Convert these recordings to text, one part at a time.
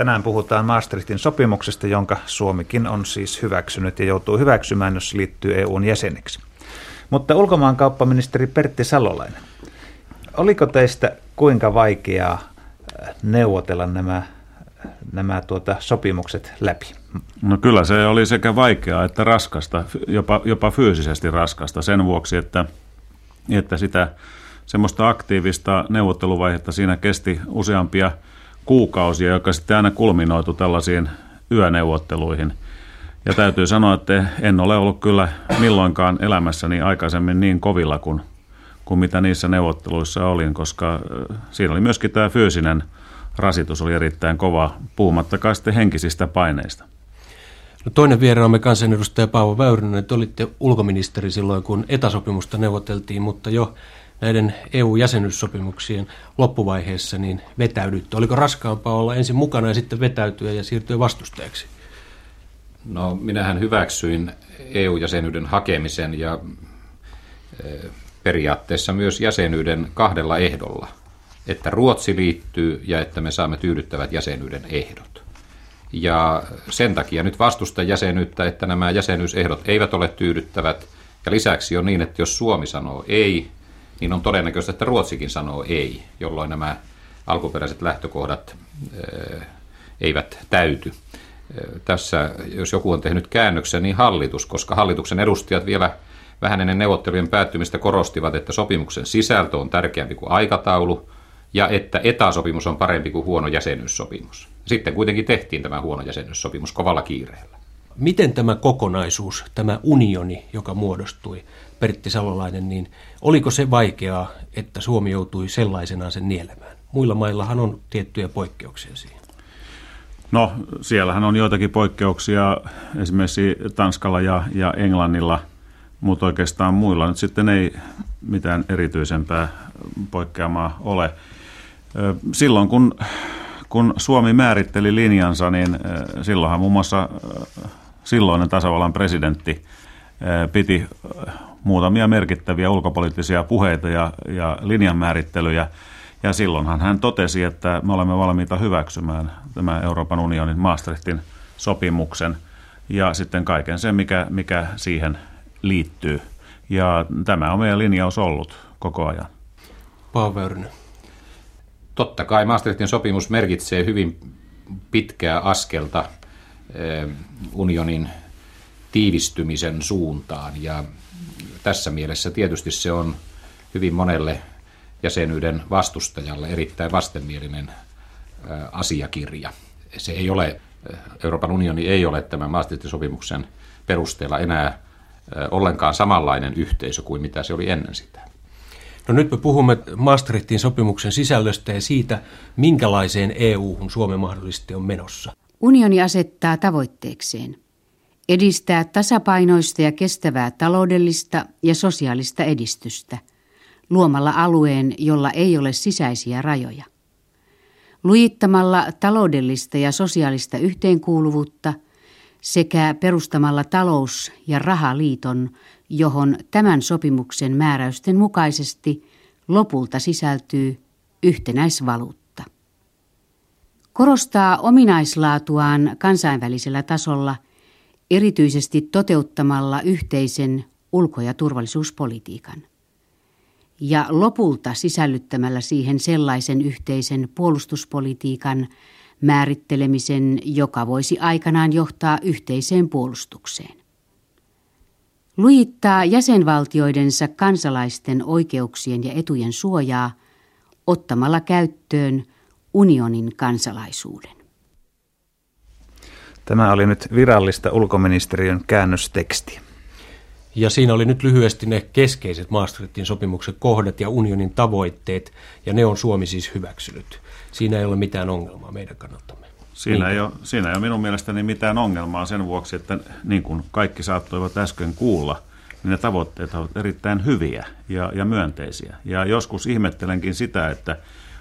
Tänään puhutaan Maastrichtin sopimuksesta, jonka Suomikin on siis hyväksynyt ja joutuu hyväksymään, jos liittyy EUn jäseneksi. Mutta ulkomaankauppaministeri Pertti Salolainen, oliko teistä kuinka vaikeaa äh, neuvotella nämä, nämä tuota, sopimukset läpi? No kyllä se oli sekä vaikeaa että raskasta, jopa, jopa fyysisesti raskasta sen vuoksi, että, että sitä semmoista aktiivista neuvotteluvaihetta siinä kesti useampia kuukausia, joka sitten aina kulminoitu tällaisiin yöneuvotteluihin. Ja täytyy sanoa, että en ole ollut kyllä milloinkaan elämässäni aikaisemmin niin kovilla kuin, kuin mitä niissä neuvotteluissa olin, koska siinä oli myöskin tämä fyysinen rasitus oli erittäin kova, puhumattakaan sitten henkisistä paineista. No toinen vieraamme kansanedustaja Paavo Väyrynen, te olitte ulkoministeri silloin, kun etäsopimusta neuvoteltiin, mutta jo näiden EU-jäsenyyssopimuksien loppuvaiheessa niin vetäydytty. Oliko raskaampaa olla ensin mukana ja sitten vetäytyä ja siirtyä vastustajaksi? No minähän hyväksyin EU-jäsenyyden hakemisen ja e, periaatteessa myös jäsenyyden kahdella ehdolla, että Ruotsi liittyy ja että me saamme tyydyttävät jäsenyyden ehdot. Ja sen takia nyt vastustan jäsenyyttä, että nämä jäsenyysehdot eivät ole tyydyttävät. Ja lisäksi on niin, että jos Suomi sanoo ei, niin on todennäköistä, että Ruotsikin sanoo ei, jolloin nämä alkuperäiset lähtökohdat eh, eivät täyty. Eh, tässä, jos joku on tehnyt käännöksen, niin hallitus, koska hallituksen edustajat vielä vähän ennen neuvottelujen päättymistä korostivat, että sopimuksen sisältö on tärkeämpi kuin aikataulu ja että etäsopimus on parempi kuin huono jäsenyyssopimus. Sitten kuitenkin tehtiin tämä huono jäsenyyssopimus kovalla kiireellä. Miten tämä kokonaisuus, tämä unioni, joka muodostui, Pertti Salolainen, niin oliko se vaikeaa, että Suomi joutui sellaisenaan sen nielemään? Muilla maillahan on tiettyjä poikkeuksia siihen. No, siellähän on joitakin poikkeuksia esimerkiksi Tanskalla ja, ja Englannilla, mutta oikeastaan muilla nyt sitten ei mitään erityisempää poikkeamaa ole. Silloin kun, kun Suomi määritteli linjansa, niin silloinhan muun muassa silloinen tasavallan presidentti piti muutamia merkittäviä ulkopoliittisia puheita ja, ja linjanmäärittelyjä. Ja silloinhan hän totesi, että me olemme valmiita hyväksymään tämän Euroopan unionin Maastrichtin sopimuksen ja sitten kaiken sen, mikä, mikä siihen liittyy. Ja tämä on meidän linjaus ollut koko ajan. Paavo Totta kai Maastrichtin sopimus merkitsee hyvin pitkää askelta eh, unionin tiivistymisen suuntaan ja tässä mielessä tietysti se on hyvin monelle jäsenyyden vastustajalle erittäin vastenmielinen asiakirja. Se ei ole, Euroopan unioni ei ole tämän Maastrichtin sopimuksen perusteella enää ollenkaan samanlainen yhteisö kuin mitä se oli ennen sitä. No nyt me puhumme Maastrichtin sopimuksen sisällöstä ja siitä, minkälaiseen EU-hun Suomi mahdollisesti on menossa. Unioni asettaa tavoitteekseen – edistää tasapainoista ja kestävää taloudellista ja sosiaalista edistystä luomalla alueen, jolla ei ole sisäisiä rajoja. Lujittamalla taloudellista ja sosiaalista yhteenkuuluvuutta sekä perustamalla talous- ja rahaliiton, johon tämän sopimuksen määräysten mukaisesti lopulta sisältyy yhtenäisvaluutta. Korostaa ominaislaatuaan kansainvälisellä tasolla – erityisesti toteuttamalla yhteisen ulko- ja turvallisuuspolitiikan. Ja lopulta sisällyttämällä siihen sellaisen yhteisen puolustuspolitiikan määrittelemisen, joka voisi aikanaan johtaa yhteiseen puolustukseen. Lujittaa jäsenvaltioidensa kansalaisten oikeuksien ja etujen suojaa ottamalla käyttöön unionin kansalaisuuden. Tämä oli nyt virallista ulkoministeriön käännöstekstiä. Ja siinä oli nyt lyhyesti ne keskeiset Maastrichtin sopimuksen kohdat ja unionin tavoitteet, ja ne on Suomi siis hyväksynyt. Siinä ei ole mitään ongelmaa meidän kannaltamme. Siinä ei, ole, siinä ei ole minun mielestäni mitään ongelmaa sen vuoksi, että niin kuin kaikki saattoivat äsken kuulla, niin ne tavoitteet ovat erittäin hyviä ja, ja myönteisiä. Ja joskus ihmettelenkin sitä, että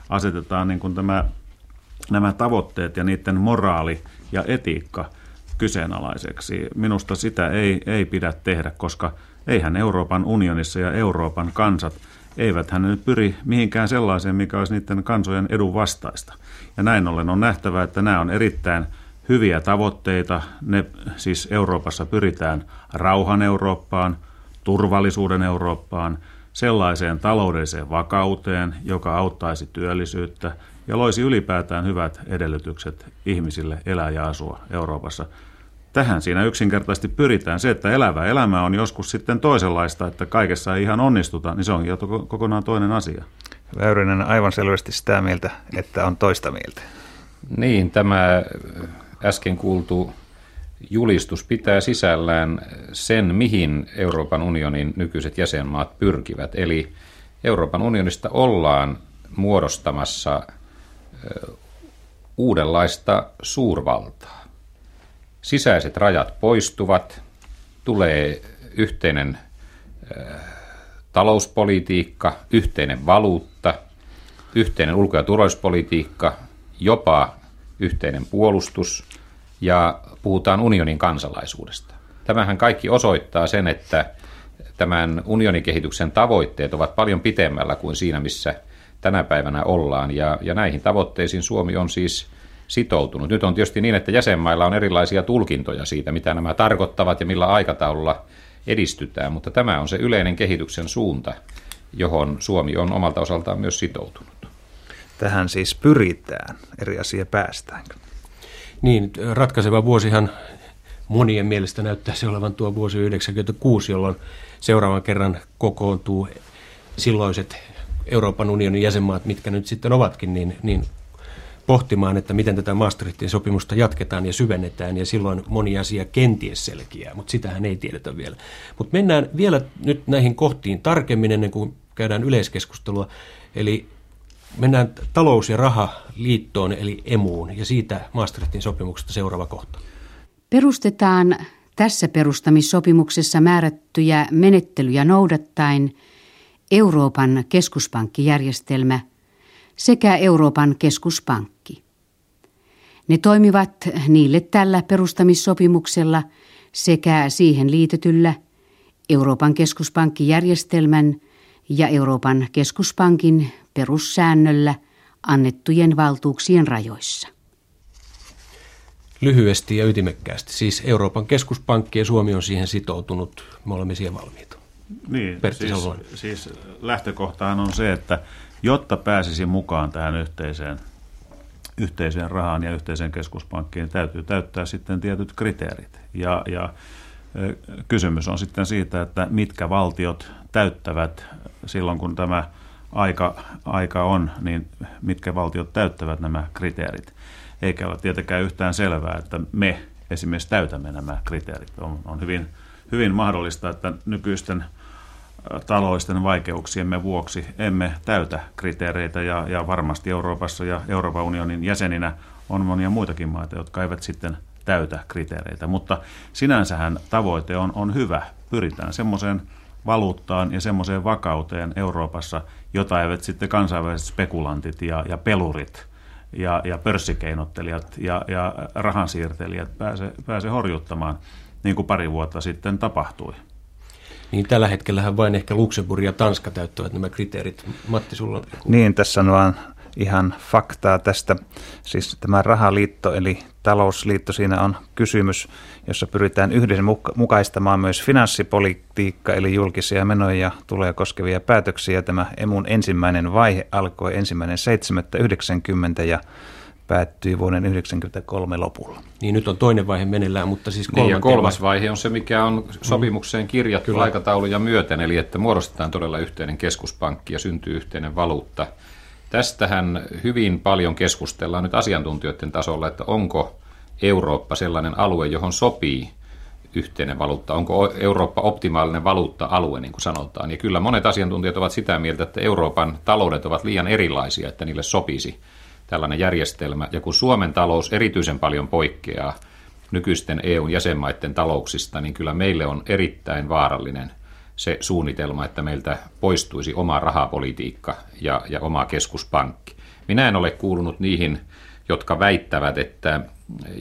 asetetaan niin kuin tämä, nämä tavoitteet ja niiden moraali ja etiikka kyseenalaiseksi. Minusta sitä ei, ei pidä tehdä, koska eihän Euroopan unionissa ja Euroopan kansat eivät hän nyt pyri mihinkään sellaiseen, mikä olisi niiden kansojen edun vastaista. Ja näin ollen on nähtävä, että nämä on erittäin hyviä tavoitteita. Ne siis Euroopassa pyritään rauhan Eurooppaan, turvallisuuden Eurooppaan, sellaiseen taloudelliseen vakauteen, joka auttaisi työllisyyttä ja loisi ylipäätään hyvät edellytykset ihmisille elää ja asua Euroopassa. Tähän siinä yksinkertaisesti pyritään. Se, että elävä elämä on joskus sitten toisenlaista, että kaikessa ei ihan onnistuta, niin se on jo kokonaan toinen asia. Väyrynen aivan selvästi sitä mieltä, että on toista mieltä. Niin, tämä äsken kuultu julistus pitää sisällään sen, mihin Euroopan unionin nykyiset jäsenmaat pyrkivät. Eli Euroopan unionista ollaan muodostamassa uudenlaista suurvaltaa. Sisäiset rajat poistuvat, tulee yhteinen talouspolitiikka, yhteinen valuutta, yhteinen ulko- ja turvallisuuspolitiikka, jopa yhteinen puolustus ja puhutaan unionin kansalaisuudesta. Tämähän kaikki osoittaa sen, että tämän unionikehityksen tavoitteet ovat paljon pitemmällä kuin siinä, missä tänä päivänä ollaan. Ja, ja näihin tavoitteisiin Suomi on siis sitoutunut. Nyt on tietysti niin, että jäsenmailla on erilaisia tulkintoja siitä, mitä nämä tarkoittavat ja millä aikataululla edistytään, mutta tämä on se yleinen kehityksen suunta, johon Suomi on omalta osaltaan myös sitoutunut. Tähän siis pyritään, eri asia päästäänkö? Niin, ratkaiseva vuosihan monien mielestä näyttäisi olevan tuo vuosi 1996, jolloin seuraavan kerran kokoontuu silloiset Euroopan unionin jäsenmaat, mitkä nyt sitten ovatkin, niin, niin pohtimaan, että miten tätä Maastrichtin sopimusta jatketaan ja syvennetään, ja silloin moni asia kenties selkeää, mutta sitähän ei tiedetä vielä. Mutta mennään vielä nyt näihin kohtiin tarkemmin ennen kuin käydään yleiskeskustelua. Eli Mennään talous- ja rahaliittoon eli emuun ja siitä Maastrichtin sopimuksesta seuraava kohta. Perustetaan tässä perustamissopimuksessa määrättyjä menettelyjä noudattaen Euroopan keskuspankkijärjestelmä sekä Euroopan keskuspankki. Ne toimivat niille tällä perustamissopimuksella sekä siihen liitetyllä Euroopan keskuspankkijärjestelmän ja Euroopan keskuspankin perussäännöllä annettujen valtuuksien rajoissa. Lyhyesti ja ytimekkäästi. Siis Euroopan keskuspankki ja Suomi on siihen sitoutunut. Me olemme siihen valmiita. Niin, siis, siis lähtökohtahan on se, että jotta pääsisi mukaan tähän yhteiseen, yhteiseen rahaan ja yhteiseen keskuspankkiin, niin täytyy täyttää sitten tietyt kriteerit. Ja, ja kysymys on sitten siitä, että mitkä valtiot täyttävät silloin, kun tämä aika, aika on, niin mitkä valtiot täyttävät nämä kriteerit. Eikä ole tietenkään yhtään selvää, että me esimerkiksi täytämme nämä kriteerit. On, on hyvin, hyvin mahdollista, että nykyisten taloudellisten vaikeuksiemme vuoksi emme täytä kriteereitä ja, ja varmasti Euroopassa ja Euroopan unionin jäseninä on monia muitakin maita, jotka eivät sitten täytä kriteereitä. Mutta sinänsähän tavoite on, on hyvä. Pyritään semmoiseen valuuttaan ja semmoiseen vakauteen Euroopassa, jota eivät sitten kansainväliset spekulantit ja, ja pelurit ja, ja pörssikeinottelijat ja, ja rahansiirtelijät pääse, pääse horjuttamaan, niin kuin pari vuotta sitten tapahtui. Niin tällä hetkellähän vain ehkä Luxemburg ja Tanska täyttävät nämä kriteerit. Matti, sulla Niin, tässä on vaan ihan faktaa tästä. Siis tämä rahaliitto eli talousliitto, siinä on kysymys, jossa pyritään yhdessä mukaistamaan myös finanssipolitiikka eli julkisia menoja tulee koskevia päätöksiä. Tämä emun ensimmäinen vaihe alkoi ensimmäinen 7.90 ja päättyi vuoden 1993 lopulla. Niin nyt on toinen vaihe meneillään, mutta siis niin, ja kolmas vaihe on se, mikä on sopimukseen kirjattu Kyllä. aikatauluja myöten, eli että muodostetaan todella yhteinen keskuspankki ja syntyy yhteinen valuutta – Tästähän hyvin paljon keskustellaan nyt asiantuntijoiden tasolla, että onko Eurooppa sellainen alue, johon sopii yhteinen valuutta? Onko Eurooppa optimaalinen valuutta-alue, niin kuin sanotaan? Ja kyllä monet asiantuntijat ovat sitä mieltä, että Euroopan taloudet ovat liian erilaisia, että niille sopisi tällainen järjestelmä. Ja kun Suomen talous erityisen paljon poikkeaa nykyisten EUn jäsenmaiden talouksista, niin kyllä meille on erittäin vaarallinen se suunnitelma, että meiltä poistuisi oma rahapolitiikka ja, ja oma keskuspankki. Minä en ole kuulunut niihin, jotka väittävät, että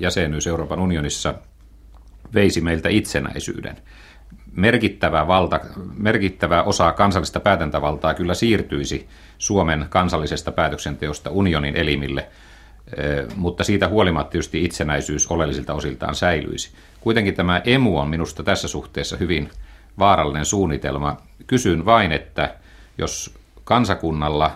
jäsenyys Euroopan unionissa veisi meiltä itsenäisyyden. merkittävä, valta, merkittävä osa kansallista päätäntävaltaa kyllä siirtyisi Suomen kansallisesta päätöksenteosta unionin elimille, mutta siitä huolimatta tietysti itsenäisyys oleellisilta osiltaan säilyisi. Kuitenkin tämä emu on minusta tässä suhteessa hyvin vaarallinen suunnitelma. Kysyn vain, että jos kansakunnalla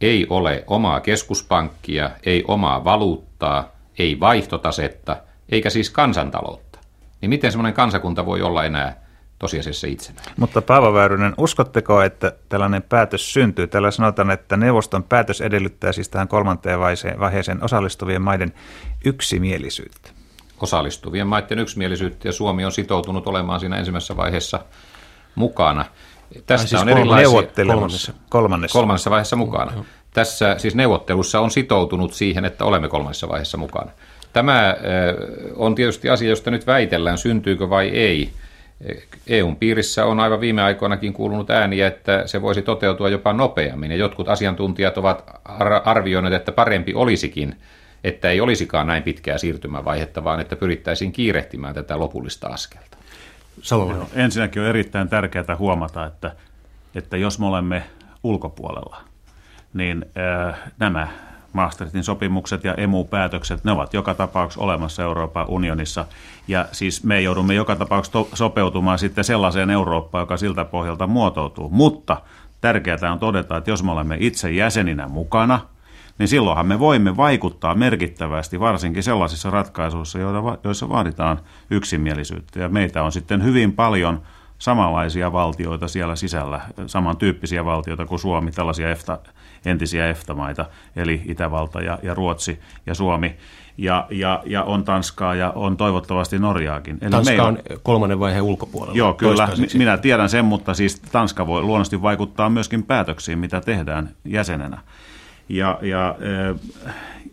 ei ole omaa keskuspankkia, ei omaa valuuttaa, ei vaihtotasetta, eikä siis kansantaloutta, niin miten semmoinen kansakunta voi olla enää tosiasiassa itsenäinen. Mutta Paavo Väyrynen, uskotteko, että tällainen päätös syntyy? Tällä sanotaan, että neuvoston päätös edellyttää siis tähän kolmanteen vaiheeseen osallistuvien maiden yksimielisyyttä. Osallistuvien maiden yksimielisyyttä ja Suomi on sitoutunut olemaan siinä ensimmäisessä vaiheessa mukana. Tästä siis on erilaisia... Kolmannessa. kolmannessa. Kolmannessa vaiheessa mukana. Joo. Tässä siis neuvottelussa on sitoutunut siihen, että olemme kolmannessa vaiheessa mukana. Tämä on tietysti asia, josta nyt väitellään, syntyykö vai ei. EUn piirissä on aivan viime aikoinakin kuulunut ääniä, että se voisi toteutua jopa nopeammin. Ja jotkut asiantuntijat ovat arvioineet, että parempi olisikin, että ei olisikaan näin pitkää siirtymävaihetta, vaan että pyrittäisiin kiirehtimään tätä lopullista askelta. Joo, ensinnäkin on erittäin tärkeää huomata, että, että jos me olemme ulkopuolella, niin äh, nämä Maastrichtin sopimukset ja emu-päätökset, ne ovat joka tapauksessa olemassa Euroopan unionissa. Ja siis me joudumme joka tapauksessa sopeutumaan sitten sellaiseen Eurooppaan, joka siltä pohjalta muotoutuu. Mutta tärkeää on todeta, että jos me olemme itse jäseninä mukana, niin silloinhan me voimme vaikuttaa merkittävästi, varsinkin sellaisissa ratkaisuissa, joissa vaaditaan yksimielisyyttä. Ja meitä on sitten hyvin paljon – samanlaisia valtioita siellä sisällä, samantyyppisiä valtioita kuin Suomi, tällaisia EFTA, entisiä EFTA-maita, eli Itävalta ja, ja Ruotsi ja Suomi. Ja, ja, ja on Tanskaa ja on toivottavasti Norjaakin. Eli Tanska on kolmannen vaiheen ulkopuolella. Joo, kyllä, minä tiedän sen, mutta siis Tanska voi luonnollisesti vaikuttaa myöskin päätöksiin, mitä tehdään jäsenenä. Ja, ja,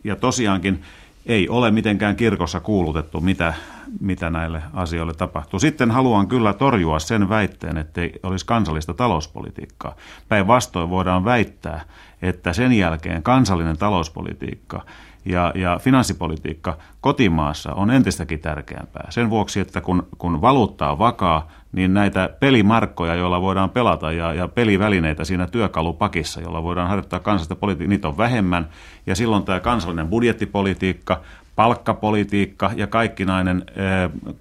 ja tosiaankin ei ole mitenkään kirkossa kuulutettu, mitä, mitä näille asioille tapahtuu. Sitten haluan kyllä torjua sen väitteen, että ei olisi kansallista talouspolitiikkaa. Päinvastoin voidaan väittää, että sen jälkeen kansallinen talouspolitiikka ja, ja finanssipolitiikka kotimaassa on entistäkin tärkeämpää. Sen vuoksi, että kun, kun valuutta on vakaa, niin näitä pelimarkkoja, joilla voidaan pelata ja, ja pelivälineitä siinä työkalupakissa, jolla voidaan harjoittaa kansallista politiikkaa, niitä on vähemmän. Ja silloin tämä kansallinen budjettipolitiikka, palkkapolitiikka ja kaikkinainen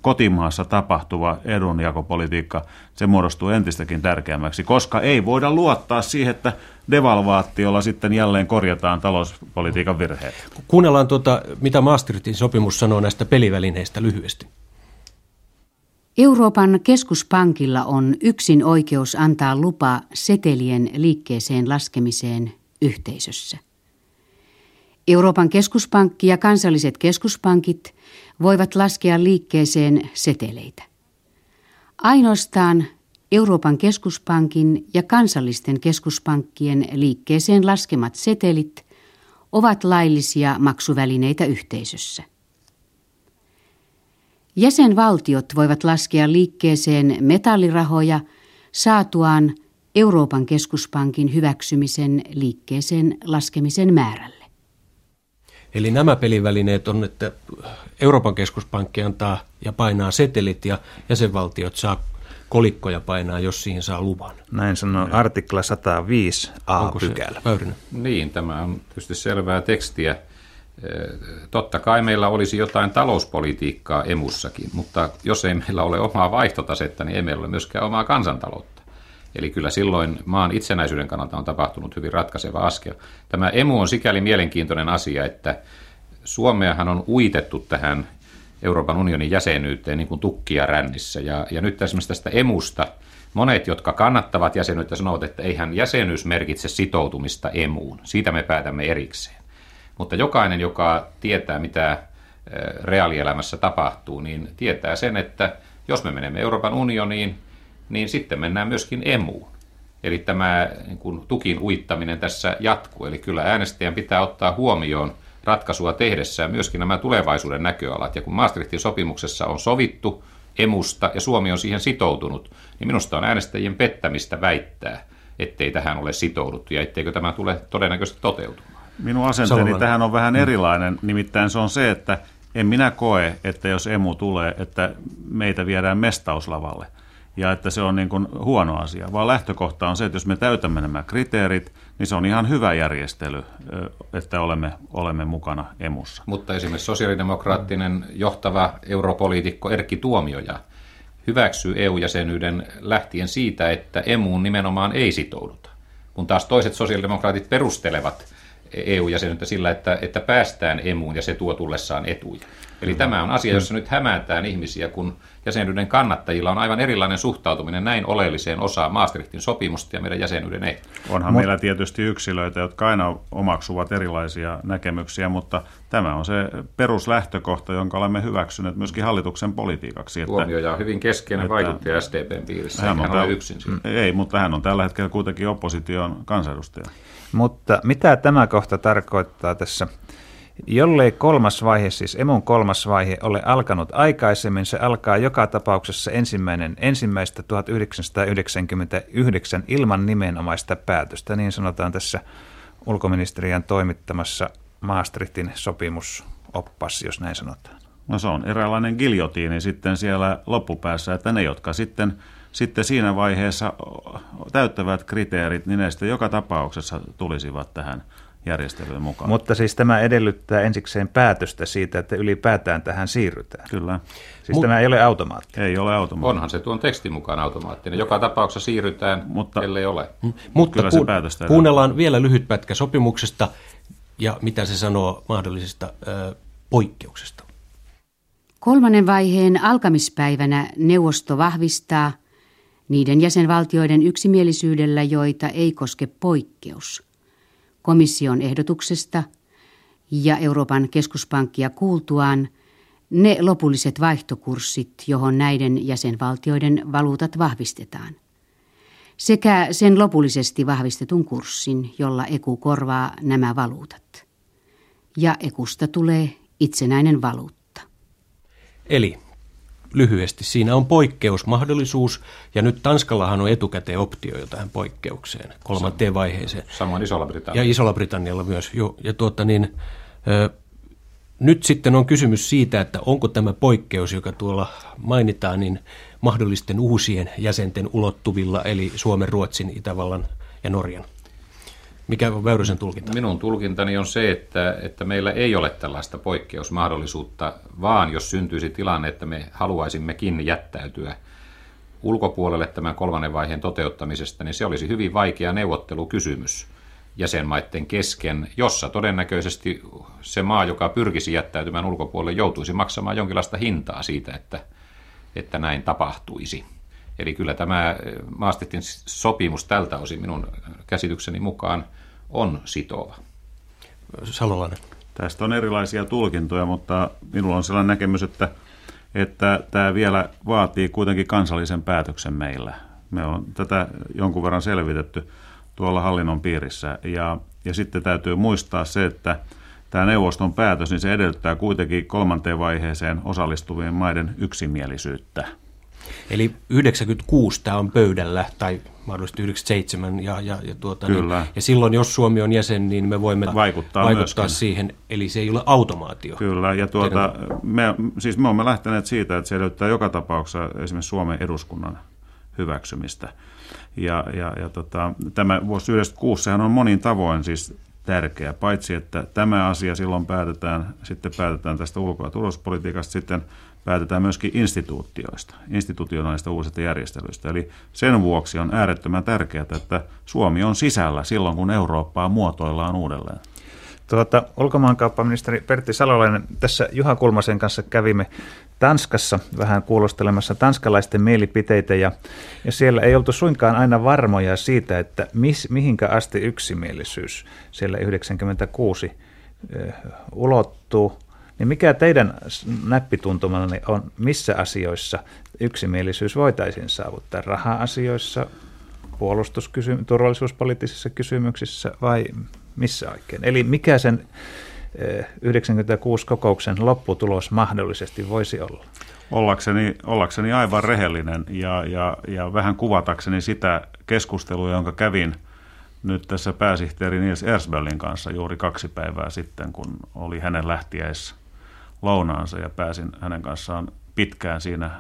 kotimaassa tapahtuva edunjakopolitiikka, se muodostuu entistäkin tärkeämmäksi, koska ei voida luottaa siihen, että devalvaatiolla sitten jälleen korjataan talouspolitiikan virheet. Kuunnellaan tuota, mitä Maastrichtin sopimus sanoo näistä pelivälineistä lyhyesti. Euroopan keskuspankilla on yksin oikeus antaa lupa setelien liikkeeseen laskemiseen yhteisössä. Euroopan keskuspankki ja kansalliset keskuspankit voivat laskea liikkeeseen seteleitä. Ainoastaan Euroopan keskuspankin ja kansallisten keskuspankkien liikkeeseen laskemat setelit ovat laillisia maksuvälineitä yhteisössä. Jäsenvaltiot voivat laskea liikkeeseen metallirahoja saatuaan Euroopan keskuspankin hyväksymisen liikkeeseen laskemisen määrälle. Eli nämä pelivälineet on, että Euroopan keskuspankki antaa ja painaa setelit ja jäsenvaltiot saa kolikkoja painaa, jos siihen saa luvan. Näin sanoo artikla 105 A-pykälä. Niin, tämä on tietysti selvää tekstiä. Totta kai meillä olisi jotain talouspolitiikkaa emussakin, mutta jos ei meillä ole omaa vaihtotasetta, niin ei meillä ole myöskään omaa kansantaloutta. Eli kyllä silloin maan itsenäisyyden kannalta on tapahtunut hyvin ratkaiseva askel. Tämä emu on sikäli mielenkiintoinen asia, että Suomeahan on uitettu tähän Euroopan unionin jäsenyyteen niin kuin tukkia rännissä. Ja, ja nyt esimerkiksi tästä emusta monet, jotka kannattavat jäsenyyttä, sanovat, että eihän jäsenyys merkitse sitoutumista emuun. Siitä me päätämme erikseen. Mutta jokainen, joka tietää, mitä reaalielämässä tapahtuu, niin tietää sen, että jos me menemme Euroopan unioniin, niin sitten mennään myöskin emuun. Eli tämä niin kuin, tukin uittaminen tässä jatkuu. Eli kyllä äänestäjän pitää ottaa huomioon ratkaisua tehdessään myöskin nämä tulevaisuuden näköalat. Ja kun Maastrichtin sopimuksessa on sovittu emusta ja Suomi on siihen sitoutunut, niin minusta on äänestäjien pettämistä väittää, ettei tähän ole sitouduttu ja etteikö tämä tule todennäköisesti toteutumaan. Minun asenteeni Salman. tähän on vähän erilainen, nimittäin se on se, että en minä koe, että jos emu tulee, että meitä viedään mestauslavalle. ja että se on niin kuin huono asia, vaan lähtökohta on se, että jos me täytämme nämä kriteerit, niin se on ihan hyvä järjestely, että olemme, olemme mukana emussa. Mutta esimerkiksi sosiaalidemokraattinen johtava europoliitikko Erkki Tuomioja hyväksyy EU-jäsenyyden lähtien siitä, että emuun nimenomaan ei sitouduta. Kun taas toiset sosiaalidemokraatit perustelevat EU-jäsenyyttä sillä, että, että päästään emuun ja se tuo tullessaan etuja. Eli mm. tämä on asia, jossa nyt hämäätään ihmisiä, kun jäsenyyden kannattajilla on aivan erilainen suhtautuminen näin oleelliseen osaan Maastrichtin sopimusta ja meidän jäsenyyden ei. Onhan Mut... meillä tietysti yksilöitä, jotka aina omaksuvat erilaisia näkemyksiä, mutta tämä on se peruslähtökohta, jonka olemme hyväksyneet myöskin hallituksen politiikaksi. Että, Tuomioja on hyvin keskeinen että, vaikuttaja SDPn piirissä, hän on, hän yksin siinä. Ei, mutta hän on tällä hetkellä kuitenkin opposition kansanedustaja. Mutta mitä tämä kohta tarkoittaa tässä Jollei kolmas vaihe, siis emun kolmas vaihe, ole alkanut aikaisemmin, se alkaa joka tapauksessa ensimmäinen ensimmäistä 1999 ilman nimenomaista päätöstä, niin sanotaan tässä ulkoministeriön toimittamassa Maastrichtin sopimusoppas, jos näin sanotaan. No se on eräänlainen giljotiini sitten siellä loppupäässä, että ne, jotka sitten, sitten siinä vaiheessa täyttävät kriteerit, niin ne sitten joka tapauksessa tulisivat tähän järjestelyyn mukaan. Mutta siis tämä edellyttää ensikseen päätöstä siitä, että ylipäätään tähän siirrytään. Kyllä. Siis Mut, tämä ei ole automaattinen. Ei ole automaattinen. Onhan se tuon tekstin mukaan automaattinen. Joka tapauksessa siirrytään, mutta, ellei ole. Mutta Kyllä ku, päätöstä kuunnellaan edellyttää. vielä lyhyt pätkä sopimuksesta ja mitä se sanoo mahdollisesta ö, poikkeuksesta. Kolmannen vaiheen alkamispäivänä neuvosto vahvistaa niiden jäsenvaltioiden yksimielisyydellä, joita ei koske poikkeus – komission ehdotuksesta ja Euroopan keskuspankkia kuultuaan ne lopulliset vaihtokurssit, johon näiden jäsenvaltioiden valuutat vahvistetaan, sekä sen lopullisesti vahvistetun kurssin, jolla EKU korvaa nämä valuutat. Ja EKUsta tulee itsenäinen valuutta. Eli lyhyesti. Siinä on poikkeusmahdollisuus ja nyt Tanskallahan on etukäteen optio jo tähän poikkeukseen, kolmanteen vaiheeseen. Samoin Isolla Britannialla. Ja Isolla Britannialla myös. Jo, ja tuota niin, ö, nyt sitten on kysymys siitä, että onko tämä poikkeus, joka tuolla mainitaan, niin mahdollisten uusien jäsenten ulottuvilla, eli Suomen, Ruotsin, Itävallan ja Norjan. Mikä on Väyrysen tulkinta? Minun tulkintani on se, että, että meillä ei ole tällaista poikkeusmahdollisuutta, vaan jos syntyisi tilanne, että me haluaisimmekin jättäytyä ulkopuolelle tämän kolmannen vaiheen toteuttamisesta, niin se olisi hyvin vaikea neuvottelukysymys jäsenmaiden kesken, jossa todennäköisesti se maa, joka pyrkisi jättäytymään ulkopuolelle, joutuisi maksamaan jonkinlaista hintaa siitä, että, että näin tapahtuisi. Eli kyllä tämä Maastrichtin sopimus tältä osin minun käsitykseni mukaan on sitova. Salolainen. Tästä on erilaisia tulkintoja, mutta minulla on sellainen näkemys, että, että tämä vielä vaatii kuitenkin kansallisen päätöksen meillä. Me on tätä jonkun verran selvitetty tuolla hallinnon piirissä. Ja, ja sitten täytyy muistaa se, että tämä neuvoston päätös, niin se edellyttää kuitenkin kolmanteen vaiheeseen osallistuvien maiden yksimielisyyttä. Eli 96 tämä on pöydällä, tai mahdollisesti 97, ja, ja, ja, tuota, niin, Kyllä. Niin, ja silloin jos Suomi on jäsen, niin me voimme vaikuttaa, vaikuttaa siihen, eli se ei ole automaatio. Kyllä, ja tuota, me, siis me olemme lähteneet siitä, että se edellyttää joka tapauksessa esimerkiksi Suomen eduskunnan hyväksymistä. Ja, ja, ja tota, tämä vuosi 96 sehän on monin tavoin siis tärkeä, paitsi että tämä asia silloin päätetään, sitten päätetään tästä ulko- ja turvallisuuspolitiikasta, sitten päätetään myöskin instituutioista, institutionaalista uusista järjestelyistä. Eli sen vuoksi on äärettömän tärkeää, että Suomi on sisällä silloin, kun Eurooppaa muotoillaan uudelleen. Tuota, ulkomaankauppaministeri Pertti Salolainen, tässä Juha Kulmasen kanssa kävimme Tanskassa vähän kuulostelemassa tanskalaisten mielipiteitä ja, ja siellä ei oltu suinkaan aina varmoja siitä, että mis, mihinkä asti yksimielisyys siellä 96 eh, ulottuu. Niin mikä teidän näppituntumanne on, missä asioissa yksimielisyys voitaisiin saavuttaa? Raha-asioissa, puolustuskysy- turvallisuuspoliittisissa kysymyksissä vai missä oikein? Eli mikä sen 96 eh, kokouksen lopputulos mahdollisesti voisi olla? Ollakseni, ollakseni aivan rehellinen ja, ja, ja vähän kuvatakseni sitä keskustelua, jonka kävin nyt tässä pääsihteeri Nils Ersbellin kanssa juuri kaksi päivää sitten, kun oli hänen lähtiäissä lounaansa ja pääsin hänen kanssaan pitkään siinä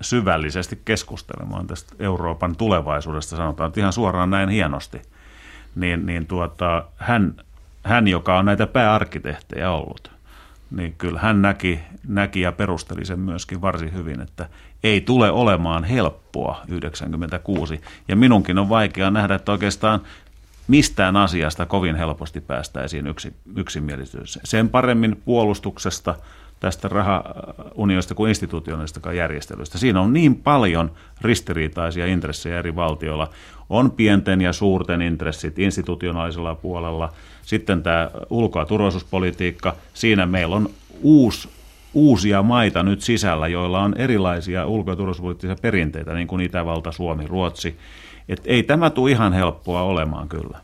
syvällisesti keskustelemaan tästä Euroopan tulevaisuudesta, sanotaan ihan suoraan näin hienosti, niin, niin tuota, hän, hän, joka on näitä pääarkkitehtejä ollut, niin kyllä hän näki, näki ja perusteli sen myöskin varsin hyvin, että ei tule olemaan helppoa 96. Ja minunkin on vaikea nähdä, että oikeastaan mistään asiasta kovin helposti päästäisiin yksi, yksimielisyyteen. Sen paremmin puolustuksesta, tästä rahaunionista kuin institutionaalistakaan järjestelystä. Siinä on niin paljon ristiriitaisia intressejä eri valtioilla. On pienten ja suurten intressit institutionaalisella puolella. Sitten tämä ulko- ja turvallisuuspolitiikka. Siinä meillä on uusi uusia maita nyt sisällä, joilla on erilaisia ulko- ja turvallisuuspoliittisia perinteitä, niin kuin Itävalta, Suomi, Ruotsi. Et ei tämä tule ihan helppoa olemaan kyllä.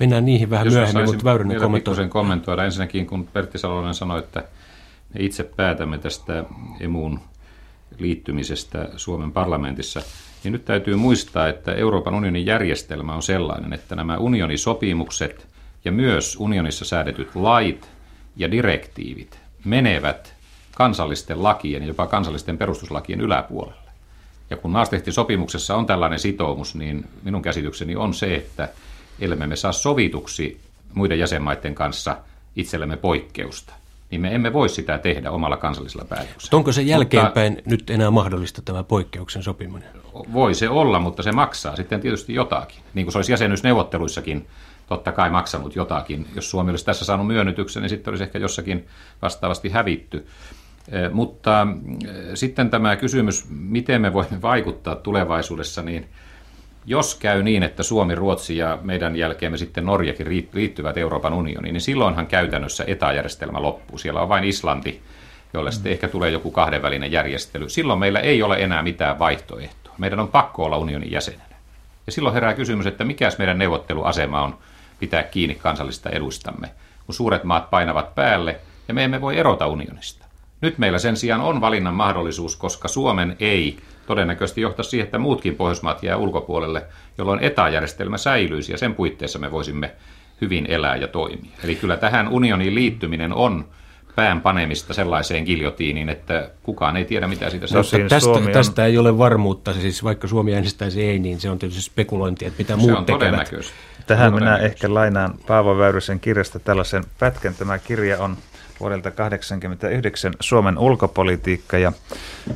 Mennään niihin vähän Jos myöhemmin, mutta Väyrynen kommentoi. kommentoida. Ensinnäkin, kun Pertti Salonen sanoi, että itse päätämme tästä emuun liittymisestä Suomen parlamentissa, niin nyt täytyy muistaa, että Euroopan unionin järjestelmä on sellainen, että nämä unionisopimukset ja myös unionissa säädetyt lait ja direktiivit menevät kansallisten lakien jopa kansallisten perustuslakien yläpuolelle. Ja kun Maastrichtin-sopimuksessa on tällainen sitoumus, niin minun käsitykseni on se, että ellei me saa sovituksi muiden jäsenmaiden kanssa itsellemme poikkeusta, niin me emme voi sitä tehdä omalla kansallisella päätöksellä. Onko se jälkeenpäin mutta, nyt enää mahdollista tämä poikkeuksen sopiminen? Voi se olla, mutta se maksaa sitten tietysti jotakin. Niin kuin se olisi jäsenyysneuvotteluissakin totta kai maksanut jotakin. Jos Suomi olisi tässä saanut myönnytyksen, niin sitten olisi ehkä jossakin vastaavasti hävitty. Eh, mutta eh, sitten tämä kysymys, miten me voimme vaikuttaa tulevaisuudessa, niin jos käy niin, että Suomi, Ruotsi ja meidän jälkeemme sitten Norjakin liittyvät Euroopan unioniin, niin silloinhan käytännössä etäjärjestelmä loppuu. Siellä on vain Islanti, jolle sitten ehkä tulee joku kahdenvälinen järjestely. Silloin meillä ei ole enää mitään vaihtoehtoa. Meidän on pakko olla unionin jäsenenä. Ja silloin herää kysymys, että mikä meidän neuvotteluasema on pitää kiinni kansallista edustamme, kun suuret maat painavat päälle ja me emme voi erota unionista. Nyt meillä sen sijaan on valinnan mahdollisuus, koska Suomen ei todennäköisesti johtaa siihen, että muutkin Pohjoismaat jää ulkopuolelle, jolloin etäjärjestelmä säilyisi ja sen puitteissa me voisimme hyvin elää ja toimia. Eli kyllä tähän unioniin liittyminen on pään panemista sellaiseen giljotiiniin, että kukaan ei tiedä, mitä siitä no, seuraa. Tästä, on... tästä ei ole varmuutta, siis vaikka Suomi äänestäisi ei, niin se on tietysti spekulointi, että mitä muut tekevät. Tähän minä ehkä lainaan Paavo Väyrysen kirjasta tällaisen pätkän. Tämä kirja on vuodelta 1989 Suomen ulkopolitiikka ja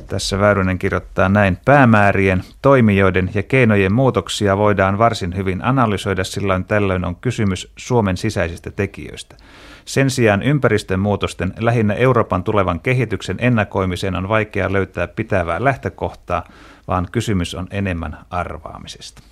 tässä Väyrynen kirjoittaa näin. Päämäärien, toimijoiden ja keinojen muutoksia voidaan varsin hyvin analysoida, sillä tällöin on kysymys Suomen sisäisistä tekijöistä. Sen sijaan ympäristön muutosten, lähinnä Euroopan tulevan kehityksen ennakoimiseen on vaikea löytää pitävää lähtökohtaa, vaan kysymys on enemmän arvaamisesta.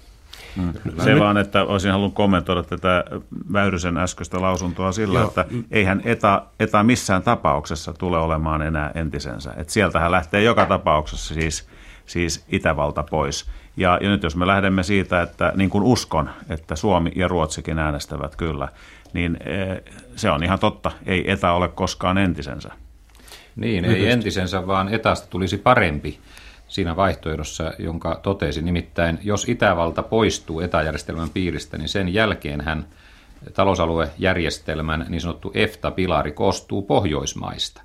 Mm. Se vaan, että olisin halunnut kommentoida tätä Väyrysen äskeistä lausuntoa sillä, Joo. että eihän ETA, ETA missään tapauksessa tule olemaan enää entisensä. Et sieltähän lähtee joka tapauksessa siis, siis Itävalta pois. Ja, ja nyt jos me lähdemme siitä, että niin kuin uskon, että Suomi ja Ruotsikin äänestävät kyllä, niin e, se on ihan totta. Ei ETA ole koskaan entisensä. Niin, ei entisensä, vaan etasta tulisi parempi siinä vaihtoehdossa, jonka totesi. Nimittäin, jos Itävalta poistuu etäjärjestelmän piiristä, niin sen jälkeen hän talousaluejärjestelmän niin sanottu EFTA-pilari koostuu Pohjoismaista.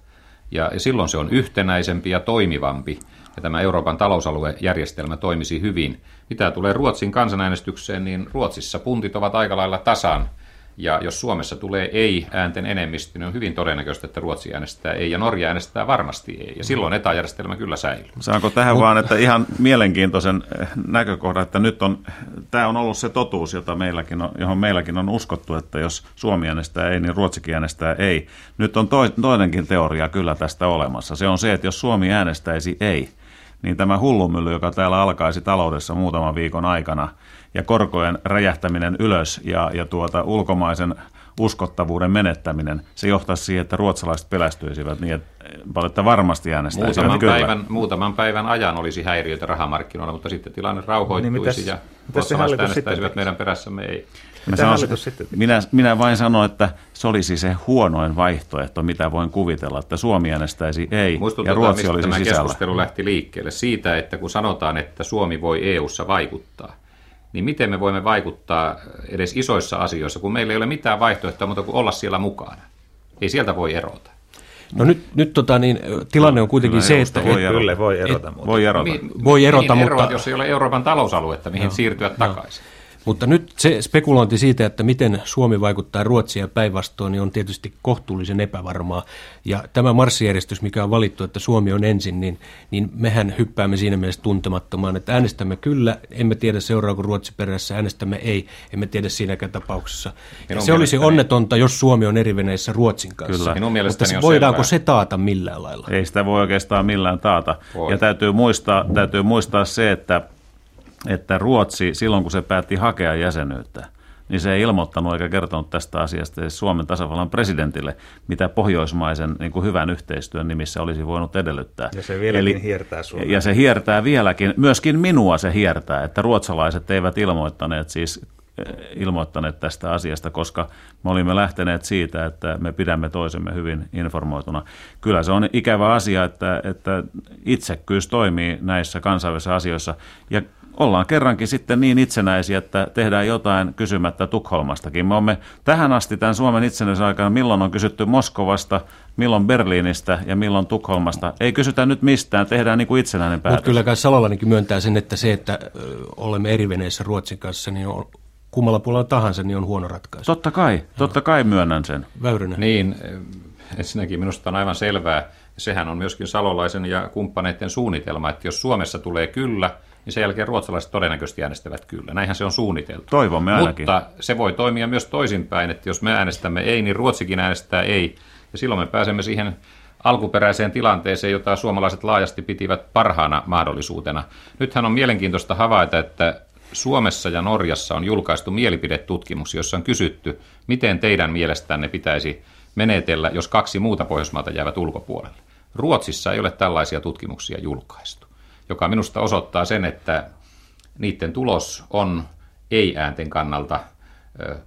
Ja silloin se on yhtenäisempi ja toimivampi, ja tämä Euroopan talousaluejärjestelmä toimisi hyvin. Mitä tulee Ruotsin kansanäänestykseen, niin Ruotsissa puntit ovat aika lailla tasan – ja jos Suomessa tulee ei-äänten enemmistö, niin on hyvin todennäköistä, että Ruotsi äänestää ei ja Norja äänestää varmasti ei. Ja silloin etäjärjestelmä kyllä säilyy. Saanko tähän Mut... vaan, että ihan mielenkiintoisen näkökohdan, että nyt on, tämä on ollut se totuus, jota meilläkin on, johon meilläkin on uskottu, että jos Suomi äänestää ei, niin Ruotsikin äänestää ei. Nyt on toinenkin teoria kyllä tästä olemassa. Se on se, että jos Suomi äänestäisi ei, niin tämä hullumylly, joka täällä alkaisi taloudessa muutaman viikon aikana, ja korkojen räjähtäminen ylös ja, ja tuota ulkomaisen uskottavuuden menettäminen, se johtaisi siihen, että ruotsalaiset pelästyisivät niin, että, että varmasti äänestäisivät muutaman kyllä. Päivän, muutaman päivän ajan olisi häiriöitä rahamarkkinoilla, mutta sitten tilanne rauhoittuisi niin mitäs, ja ruotsalaiset äänestäisivät meidän perässämme ei. Mä, sanon, minä, minä vain sanon, että se olisi se huonoin vaihtoehto, mitä voin kuvitella, että Suomi äänestäisi ei ja Ruotsi olisi tämä sisällä. keskustelu lähti liikkeelle siitä, että kun sanotaan, että Suomi voi EU-ssa vaikuttaa, niin miten me voimme vaikuttaa edes isoissa asioissa, kun meillä ei ole mitään vaihtoehtoa muuta kuin olla siellä mukana. Ei sieltä voi erota. No nyt, nyt tota, niin, tilanne on kuitenkin Kyllä se, että... voi erota. Kyllä voi erota, mutta Voi erota. Voi erota, mihin mutta- eroat, jos ei ole Euroopan talousaluetta, mihin siirtyä takaisin. Mutta nyt se spekulointi siitä, että miten Suomi vaikuttaa Ruotsiin ja päinvastoin, niin on tietysti kohtuullisen epävarmaa. Ja tämä marssijärjestys, mikä on valittu, että Suomi on ensin, niin, niin mehän hyppäämme siinä mielessä tuntemattomaan, että äänestämme kyllä, emme tiedä seuraako Ruotsi perässä, äänestämme ei, emme tiedä siinäkään tapauksessa. Ja se olisi onnetonta, jos Suomi on eri veneissä Ruotsin kanssa. Kyllä. Minun Mutta se, voidaanko selvää. se taata millään lailla? Ei sitä voi oikeastaan millään taata. Voi. Ja täytyy muistaa, täytyy muistaa se, että, että Ruotsi silloin kun se päätti hakea jäsenyyttä, niin se ei ilmoittanut eikä kertonut tästä asiasta edes Suomen tasavallan presidentille, mitä pohjoismaisen niin kuin hyvän yhteistyön nimissä olisi voinut edellyttää. Ja se vieläkin hiertää Suomea. Ja se hiertää vieläkin, myöskin minua se hiertää, että ruotsalaiset eivät ilmoittaneet siis eh, ilmoittaneet tästä asiasta, koska me olimme lähteneet siitä, että me pidämme toisemme hyvin informoituna. Kyllä se on ikävä asia, että, että itsekkyys toimii näissä kansainvälisissä asioissa ja ollaan kerrankin sitten niin itsenäisiä, että tehdään jotain kysymättä Tukholmastakin. Me olemme tähän asti tämän Suomen itsenäisyyden aikana, milloin on kysytty Moskovasta, milloin Berliinistä ja milloin Tukholmasta. Ei kysytä nyt mistään, tehdään niin kuin itsenäinen päätös. Mutta kyllä kai Salolainenkin myöntää sen, että se, että olemme eri veneissä Ruotsin kanssa, niin on, kummalla puolella tahansa, niin on huono ratkaisu. Totta kai, totta kai myönnän sen. Väyrynen. Niin, ensinnäkin minusta on aivan selvää, sehän on myöskin Salolaisen ja kumppaneiden suunnitelma, että jos Suomessa tulee kyllä, niin sen jälkeen ruotsalaiset todennäköisesti äänestävät kyllä. Näinhän se on suunniteltu. Toivomme ainakin. Mutta se voi toimia myös toisinpäin, että jos me äänestämme ei, niin Ruotsikin äänestää ei. Ja silloin me pääsemme siihen alkuperäiseen tilanteeseen, jota suomalaiset laajasti pitivät parhaana mahdollisuutena. Nythän on mielenkiintoista havaita, että Suomessa ja Norjassa on julkaistu mielipidetutkimus, jossa on kysytty, miten teidän mielestänne pitäisi menetellä, jos kaksi muuta Pohjoismaata jäävät ulkopuolelle. Ruotsissa ei ole tällaisia tutkimuksia julkaistu, joka minusta osoittaa sen, että niiden tulos on ei-äänten kannalta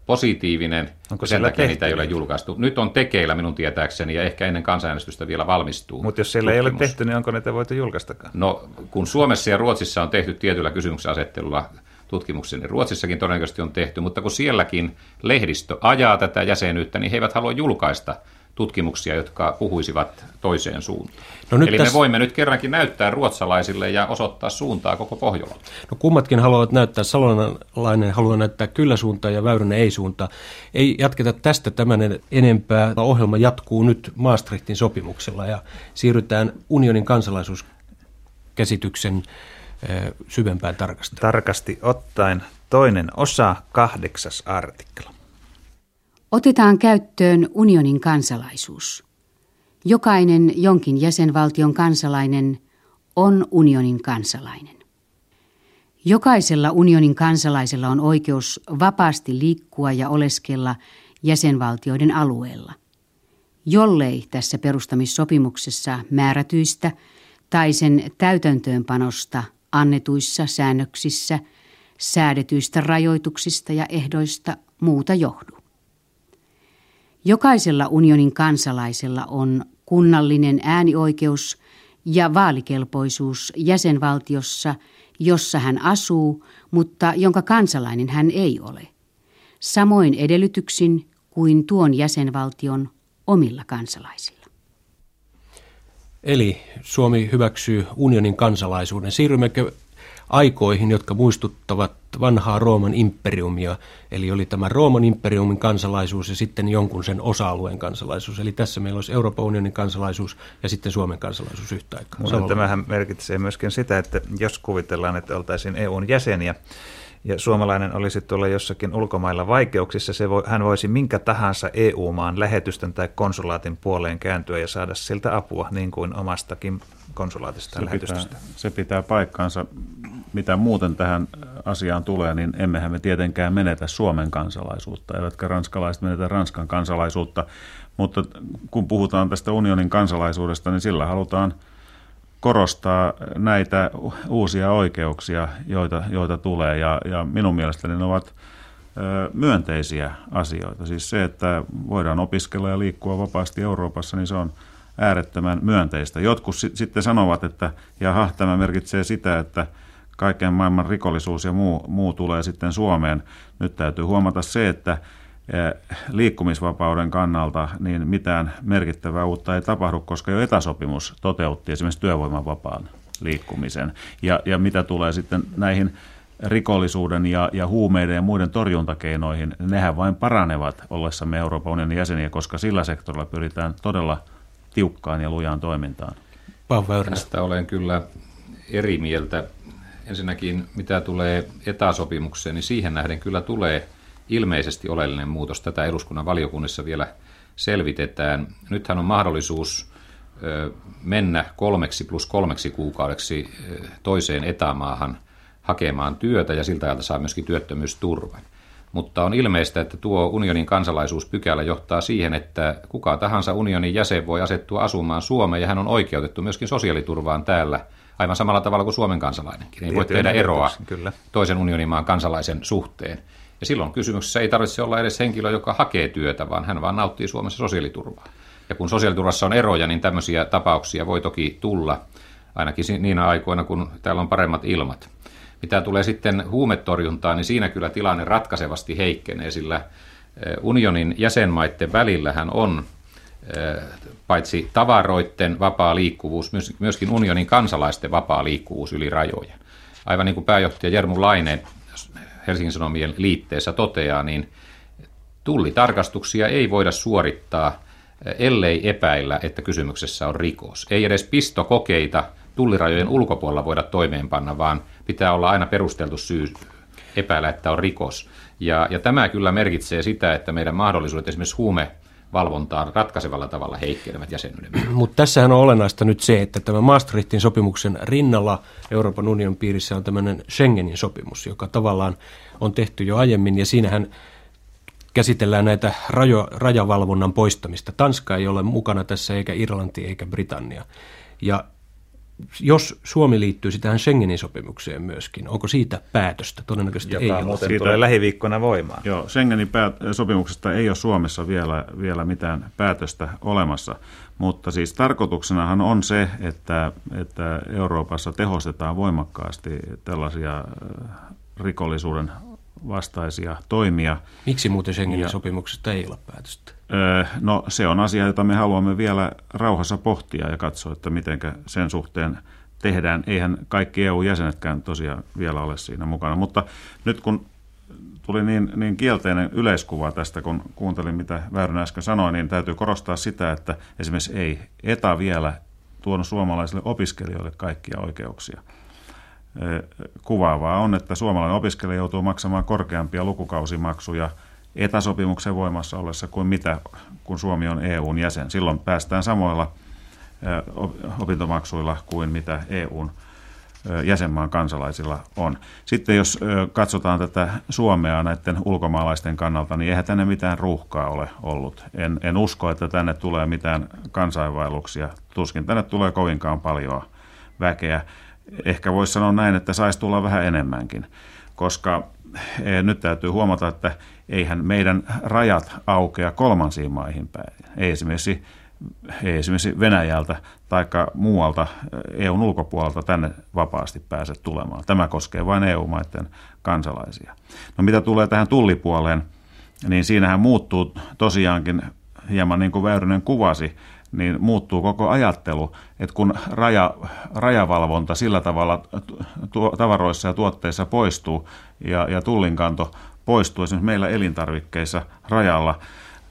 positiivinen. Onko sen takia niitä ei tehty ole julkaistu. Nyt on tekeillä minun tietääkseni ja ehkä ennen kansanäänestystä vielä valmistuu. Mutta jos siellä ei ole tutkimus. tehty, niin onko niitä voitu julkaistakaan? No, kun Suomessa ja Ruotsissa on tehty tietyllä kysymyksen asettelulla tutkimuksia, niin Ruotsissakin todennäköisesti on tehty, mutta kun sielläkin lehdistö ajaa tätä jäsenyyttä, niin he eivät halua julkaista tutkimuksia, jotka puhuisivat toiseen suuntaan. No nyt Eli tässä- me voimme nyt kerrankin näyttää ruotsalaisille ja osoittaa suuntaa koko Pohjolalle. No kummatkin haluavat näyttää, Salolainen haluaa näyttää kyllä suuntaa ja Väyrynen ei suuntaa. Ei jatketa tästä tämän enempää. Ohjelma jatkuu nyt Maastrichtin sopimuksella ja siirrytään unionin kansalaisuuskäsityksen eh, syvempään tarkasteluun. Tarkasti ottaen toinen osa, kahdeksas artikla. Otetaan käyttöön unionin kansalaisuus. Jokainen jonkin jäsenvaltion kansalainen on unionin kansalainen. Jokaisella unionin kansalaisella on oikeus vapaasti liikkua ja oleskella jäsenvaltioiden alueella. Jollei tässä perustamissopimuksessa määrätyistä tai sen täytäntöönpanosta annetuissa säännöksissä, säädetyistä rajoituksista ja ehdoista muuta johdu. Jokaisella unionin kansalaisella on kunnallinen äänioikeus ja vaalikelpoisuus jäsenvaltiossa, jossa hän asuu, mutta jonka kansalainen hän ei ole. Samoin edellytyksin kuin tuon jäsenvaltion omilla kansalaisilla. Eli Suomi hyväksyy unionin kansalaisuuden. Siirrymmekö aikoihin, jotka muistuttavat vanhaa Rooman imperiumia, eli oli tämä Rooman imperiumin kansalaisuus ja sitten jonkun sen osa-alueen kansalaisuus. Eli tässä meillä olisi Euroopan unionin kansalaisuus ja sitten Suomen kansalaisuus yhtä aikaa. Mutta tämähän merkitsee myöskin sitä, että jos kuvitellaan, että oltaisiin EUn jäseniä ja suomalainen olisi tuolla jossakin ulkomailla vaikeuksissa, se voi, hän voisi minkä tahansa EU-maan lähetystön tai konsulaatin puoleen kääntyä ja saada siltä apua, niin kuin omastakin konsulaatista Se pitää, lähetystöstä. se pitää paikkaansa. Mitä muuten tähän asiaan tulee, niin emmehän me tietenkään menetä Suomen kansalaisuutta, eivätkä ranskalaiset menetä Ranskan kansalaisuutta. Mutta kun puhutaan tästä unionin kansalaisuudesta, niin sillä halutaan korostaa näitä uusia oikeuksia, joita, joita tulee. Ja, ja minun mielestäni ne ovat myönteisiä asioita. Siis se, että voidaan opiskella ja liikkua vapaasti Euroopassa, niin se on äärettömän myönteistä. Jotkut si- sitten sanovat, että jaha, tämä merkitsee sitä, että kaiken maailman rikollisuus ja muu, muu tulee sitten Suomeen. Nyt täytyy huomata se, että liikkumisvapauden kannalta niin mitään merkittävää uutta ei tapahdu, koska jo etäsopimus toteutti esimerkiksi työvoimavapaan liikkumisen. Ja, ja mitä tulee sitten näihin rikollisuuden ja, ja huumeiden ja muiden torjuntakeinoihin, nehän vain paranevat ollessamme Euroopan unionin jäseniä, koska sillä sektorilla pyritään todella tiukkaan ja lujaan toimintaan. Tästä olen kyllä eri mieltä. Ensinnäkin mitä tulee etäsopimukseen, niin siihen nähden kyllä tulee ilmeisesti oleellinen muutos. Tätä eduskunnan valiokunnissa vielä selvitetään. Nythän on mahdollisuus mennä kolmeksi plus kolmeksi kuukaudeksi toiseen etämaahan hakemaan työtä ja siltä ajalta saa myöskin työttömyysturvan. Mutta on ilmeistä, että tuo unionin kansalaisuuspykälä johtaa siihen, että kuka tahansa unionin jäsen voi asettua asumaan Suomeen ja hän on oikeutettu myöskin sosiaaliturvaan täällä aivan samalla tavalla kuin Suomen kansalainenkin. Ei voi tehdä eroa kyllä. toisen unionin maan kansalaisen suhteen. Ja silloin kysymyksessä ei tarvitse olla edes henkilö, joka hakee työtä, vaan hän vaan nauttii Suomessa sosiaaliturvaa. Ja kun sosiaaliturvassa on eroja, niin tämmöisiä tapauksia voi toki tulla, ainakin niinä aikoina, kun täällä on paremmat ilmat. Mitä tulee sitten huumetorjuntaan, niin siinä kyllä tilanne ratkaisevasti heikkenee, sillä eh, unionin jäsenmaiden välillähän on paitsi tavaroiden vapaa liikkuvuus, myöskin unionin kansalaisten vapaa liikkuvuus yli rajojen. Aivan niin kuin pääjohtaja Jermu Laine Helsingin Sanomien liitteessä toteaa, niin tullitarkastuksia ei voida suorittaa, ellei epäillä, että kysymyksessä on rikos. Ei edes pistokokeita tullirajojen ulkopuolella voida toimeenpanna, vaan pitää olla aina perusteltu syy epäillä, että on rikos. Ja, ja tämä kyllä merkitsee sitä, että meidän mahdollisuudet esimerkiksi huume valvontaan ratkaisevalla tavalla heikkenevät jäsenyyden Mutta tässähän on olennaista nyt se, että tämä Maastrichtin sopimuksen rinnalla Euroopan unionin piirissä on tämmöinen Schengenin sopimus, joka tavallaan on tehty jo aiemmin ja siinähän käsitellään näitä rajo, rajavalvonnan poistamista. Tanska ei ole mukana tässä eikä Irlanti eikä Britannia. Ja jos Suomi liittyy tähän Schengenin sopimukseen myöskin, onko siitä päätöstä? Todennäköisesti Joka ei ole. muuten siitä, tulee lähiviikkona voimaan. Joo, Schengenin päät- sopimuksesta ei ole Suomessa vielä, vielä mitään päätöstä olemassa, mutta siis tarkoituksenahan on se, että, että Euroopassa tehostetaan voimakkaasti tällaisia äh, rikollisuuden vastaisia toimia. Miksi muuten Schengenin ja, sopimuksesta ei ole päätöstä? No se on asia, jota me haluamme vielä rauhassa pohtia ja katsoa, että miten sen suhteen tehdään. Eihän kaikki EU-jäsenetkään tosiaan vielä ole siinä mukana, mutta nyt kun tuli niin, niin kielteinen yleiskuva tästä, kun kuuntelin mitä Väyrynen äsken sanoi, niin täytyy korostaa sitä, että esimerkiksi ei ETA vielä tuonut suomalaisille opiskelijoille kaikkia oikeuksia. Kuvaavaa on, että suomalainen opiskelija joutuu maksamaan korkeampia lukukausimaksuja – etäsopimuksen voimassa ollessa kuin mitä, kun Suomi on EUn jäsen. Silloin päästään samoilla opintomaksuilla kuin mitä EUn jäsenmaan kansalaisilla on. Sitten jos katsotaan tätä Suomea näiden ulkomaalaisten kannalta, niin eihän tänne mitään ruuhkaa ole ollut. En, en usko, että tänne tulee mitään kansainvaelluksia. Tuskin tänne tulee kovinkaan paljon väkeä. Ehkä voisi sanoa näin, että saisi tulla vähän enemmänkin, koska Eh, nyt täytyy huomata, että eihän meidän rajat aukea kolmansiin maihin päin. Ei esimerkiksi, ei esimerkiksi Venäjältä tai muualta EUn ulkopuolelta tänne vapaasti pääse tulemaan. Tämä koskee vain EU-maiden kansalaisia. No mitä tulee tähän tullipuoleen, niin siinähän muuttuu tosiaankin hieman niin kuin Väyrynen kuvasi, niin muuttuu koko ajattelu, että kun raja, rajavalvonta sillä tavalla tu, tavaroissa ja tuotteissa poistuu ja, ja tullinkanto poistuu esimerkiksi meillä elintarvikkeissa rajalla,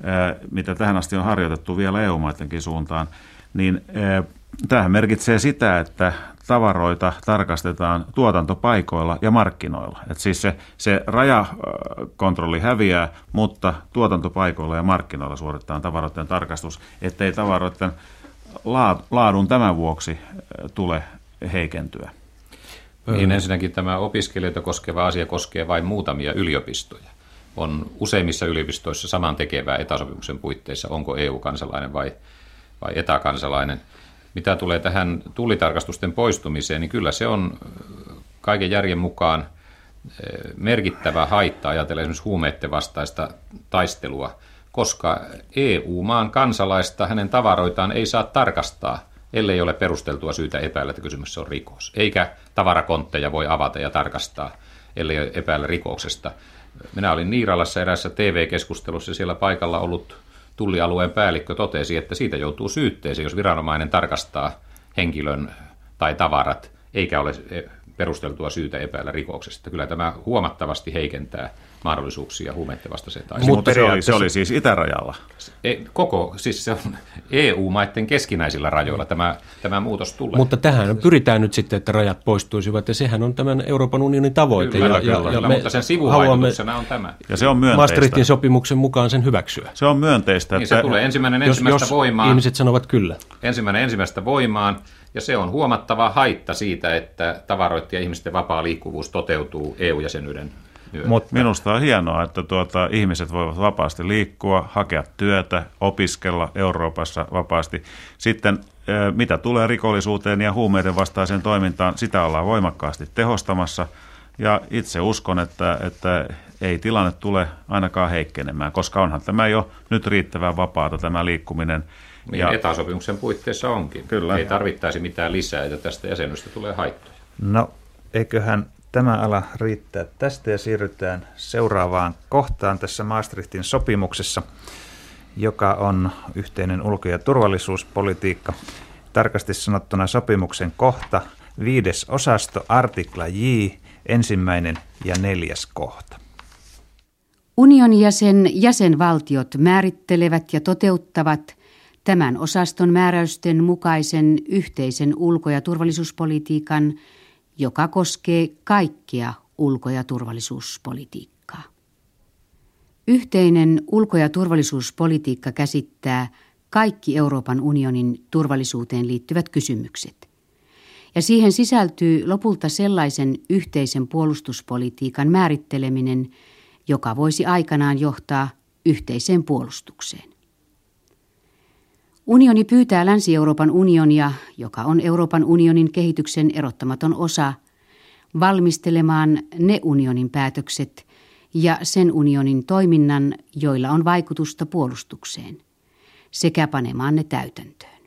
ää, mitä tähän asti on harjoitettu vielä EU-maidenkin suuntaan, niin ää, tämähän merkitsee sitä, että tavaroita tarkastetaan tuotantopaikoilla ja markkinoilla. Et siis se, se rajakontrolli häviää, mutta tuotantopaikoilla ja markkinoilla suoritetaan tavaroiden tarkastus, ettei tavaroiden laadun tämän vuoksi tule heikentyä. Niin ensinnäkin tämä opiskelijoita koskeva asia koskee vain muutamia yliopistoja. On useimmissa yliopistoissa saman tekevää etäsopimuksen puitteissa, onko EU-kansalainen vai, vai etäkansalainen – mitä tulee tähän tullitarkastusten poistumiseen, niin kyllä se on kaiken järjen mukaan merkittävä haitta ajatella esimerkiksi huumeiden vastaista taistelua, koska EU-maan kansalaista hänen tavaroitaan ei saa tarkastaa, ellei ole perusteltua syytä epäillä, että kysymys on rikos. Eikä tavarakontteja voi avata ja tarkastaa, ellei epäillä rikoksesta. Minä olin Niiralassa erässä TV-keskustelussa ja siellä paikalla ollut tullialueen päällikkö totesi, että siitä joutuu syytteeseen, jos viranomainen tarkastaa henkilön tai tavarat, eikä ole perusteltua syytä epäillä rikoksesta. Kyllä tämä huomattavasti heikentää mahdollisuuksia huumeiden vastaiseen taisteluun. Mutta se oli, se oli siis itärajalla. E, koko, siis se on EU-maiden keskinäisillä rajoilla tämä, tämä muutos tulee. Mutta tähän pyritään nyt sitten, että rajat poistuisivat, ja sehän on tämän Euroopan unionin tavoite. Kyllä, ja, kyllä, ja, kyllä, mutta sen sivuvaikutuksena on tämä. Ja se on myönteistä. Maastrichtin sopimuksen mukaan sen hyväksyä. Se on myönteistä. Niin että se tulee ensimmäinen ensimmäistä jos, voimaan. ihmiset sanovat kyllä. Ensimmäinen ensimmäistä voimaan, ja se on huomattava haitta siitä, että tavaroiden ja ihmisten vapaa liikkuvuus toteutuu EU-jäsenyyden mutta minusta on hienoa, että tuota, ihmiset voivat vapaasti liikkua, hakea työtä, opiskella Euroopassa vapaasti. Sitten mitä tulee rikollisuuteen ja huumeiden vastaiseen toimintaan, sitä ollaan voimakkaasti tehostamassa. Ja itse uskon, että, että ei tilanne tule ainakaan heikkenemään, koska onhan tämä jo nyt riittävän vapaata tämä liikkuminen. Niin ja etäsopimuksen puitteissa onkin. Kyllä. Ei tarvittaisi mitään lisää, että tästä jäsenystä tulee haittoja. No, eiköhän tämä ala riittää tästä ja siirrytään seuraavaan kohtaan tässä Maastrichtin sopimuksessa, joka on yhteinen ulko- ja turvallisuuspolitiikka. Tarkasti sanottuna sopimuksen kohta, viides osasto, artikla J, ensimmäinen ja neljäs kohta. Unionin jäsen jäsenvaltiot määrittelevät ja toteuttavat tämän osaston määräysten mukaisen yhteisen ulko- ja turvallisuuspolitiikan – joka koskee kaikkea ulko- ja turvallisuuspolitiikkaa. Yhteinen ulko- ja turvallisuuspolitiikka käsittää kaikki Euroopan unionin turvallisuuteen liittyvät kysymykset. Ja siihen sisältyy lopulta sellaisen yhteisen puolustuspolitiikan määritteleminen, joka voisi aikanaan johtaa yhteiseen puolustukseen. Unioni pyytää Länsi-Euroopan unionia, joka on Euroopan unionin kehityksen erottamaton osa, valmistelemaan ne unionin päätökset ja sen unionin toiminnan, joilla on vaikutusta puolustukseen, sekä panemaan ne täytäntöön.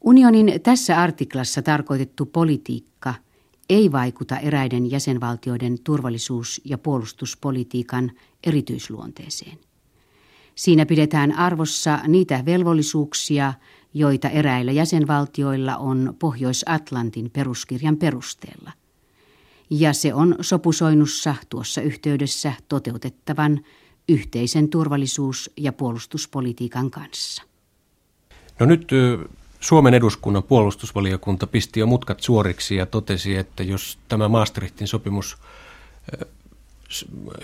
Unionin tässä artiklassa tarkoitettu politiikka ei vaikuta eräiden jäsenvaltioiden turvallisuus- ja puolustuspolitiikan erityisluonteeseen. Siinä pidetään arvossa niitä velvollisuuksia, joita eräillä jäsenvaltioilla on Pohjois-Atlantin peruskirjan perusteella. Ja se on sopusoinnussa tuossa yhteydessä toteutettavan yhteisen turvallisuus- ja puolustuspolitiikan kanssa. No nyt Suomen eduskunnan puolustusvaliokunta pisti jo mutkat suoriksi ja totesi, että jos tämä Maastrichtin sopimus